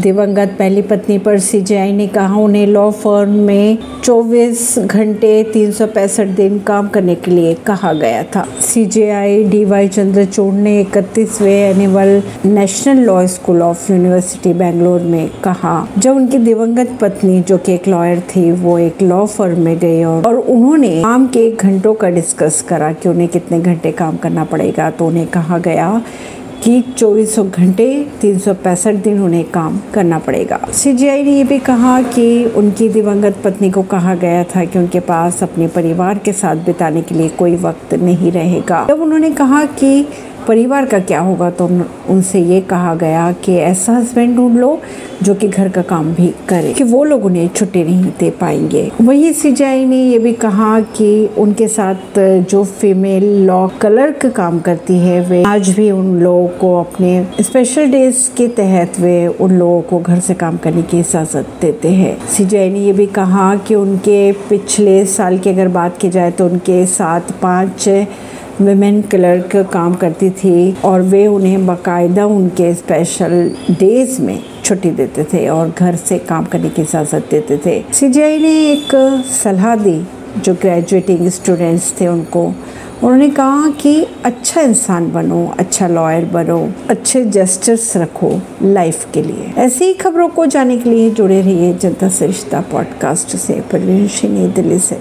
दिवंगत पहली पत्नी पर सीजीआई ने कहा उन्हें लॉ फर्म में 24 घंटे तीन सौ पैंसठ दिन काम करने के लिए कहा गया था। सीजीआई डीवाई चंद्रचूड़ ने इकतीसवे annual national law school of university Bangalore में कहा जब उनकी दिवंगत पत्नी जो कि एक लॉयर थी वो एक लॉ फर्म में गई और, उन्होंने काम के घंटों का डिस्कस करा कि उन्हें कितने घंटे काम करना पड़ेगा तो उन्हें कहा गया कि चौबीसों घंटे, तीन दिन उन्हें काम करना पड़ेगा। सीजीआई ने यह भी कहा कि उनकी दिवंगत पत्नी को कहा गया था कि उनके पास अपने परिवार के साथ बिताने के लिए कोई वक्त नहीं रहेगा। जब उन्होंने कहा कि परिवार का क्या होगा? तो उनसे ये कहा गया कि ऐसा हस्बैंड ढूंढ लो जो कि घर का काम भी करे, कि वो लोग उन्हें छुट्टी नहीं दे पाएँगे। वही सीजाई ने ये भी कहा कि उनके साथ जो फीमेल लॉ क्लर्क काम करती है, वे आज भी उन लोगों को अपने स्पेशल डेज़ के तहत वे उन लोगों को घर से काम करने की इजाज़त देते हैं। सीजाई ने ये भी कहा कि उनके पिछले साल की अगर बात की जाए तो उनके साथ पाँच वेमेन क्लर्क काम करती थी और वे उन्हें बाकायदा उनके स्पेशल डेज़ में छुट्टी देते थे और घर से काम करने की इजाज़त देते थे। सीजीआई ने एक सलाह दी, जो ग्रेजुएटिंग स्टूडेंट्स थे उनको। उन्होंने कहा कि अच्छा इंसान बनो अच्छा लॉयर बनो, अच्छे जस्टिस रखो लाइफ के लिए। ऐसी ही खबरों को जानने के लिए जुड़े रहिए जनता से रिश्ता पॉडकास्ट से। परवीन दिल्ली से।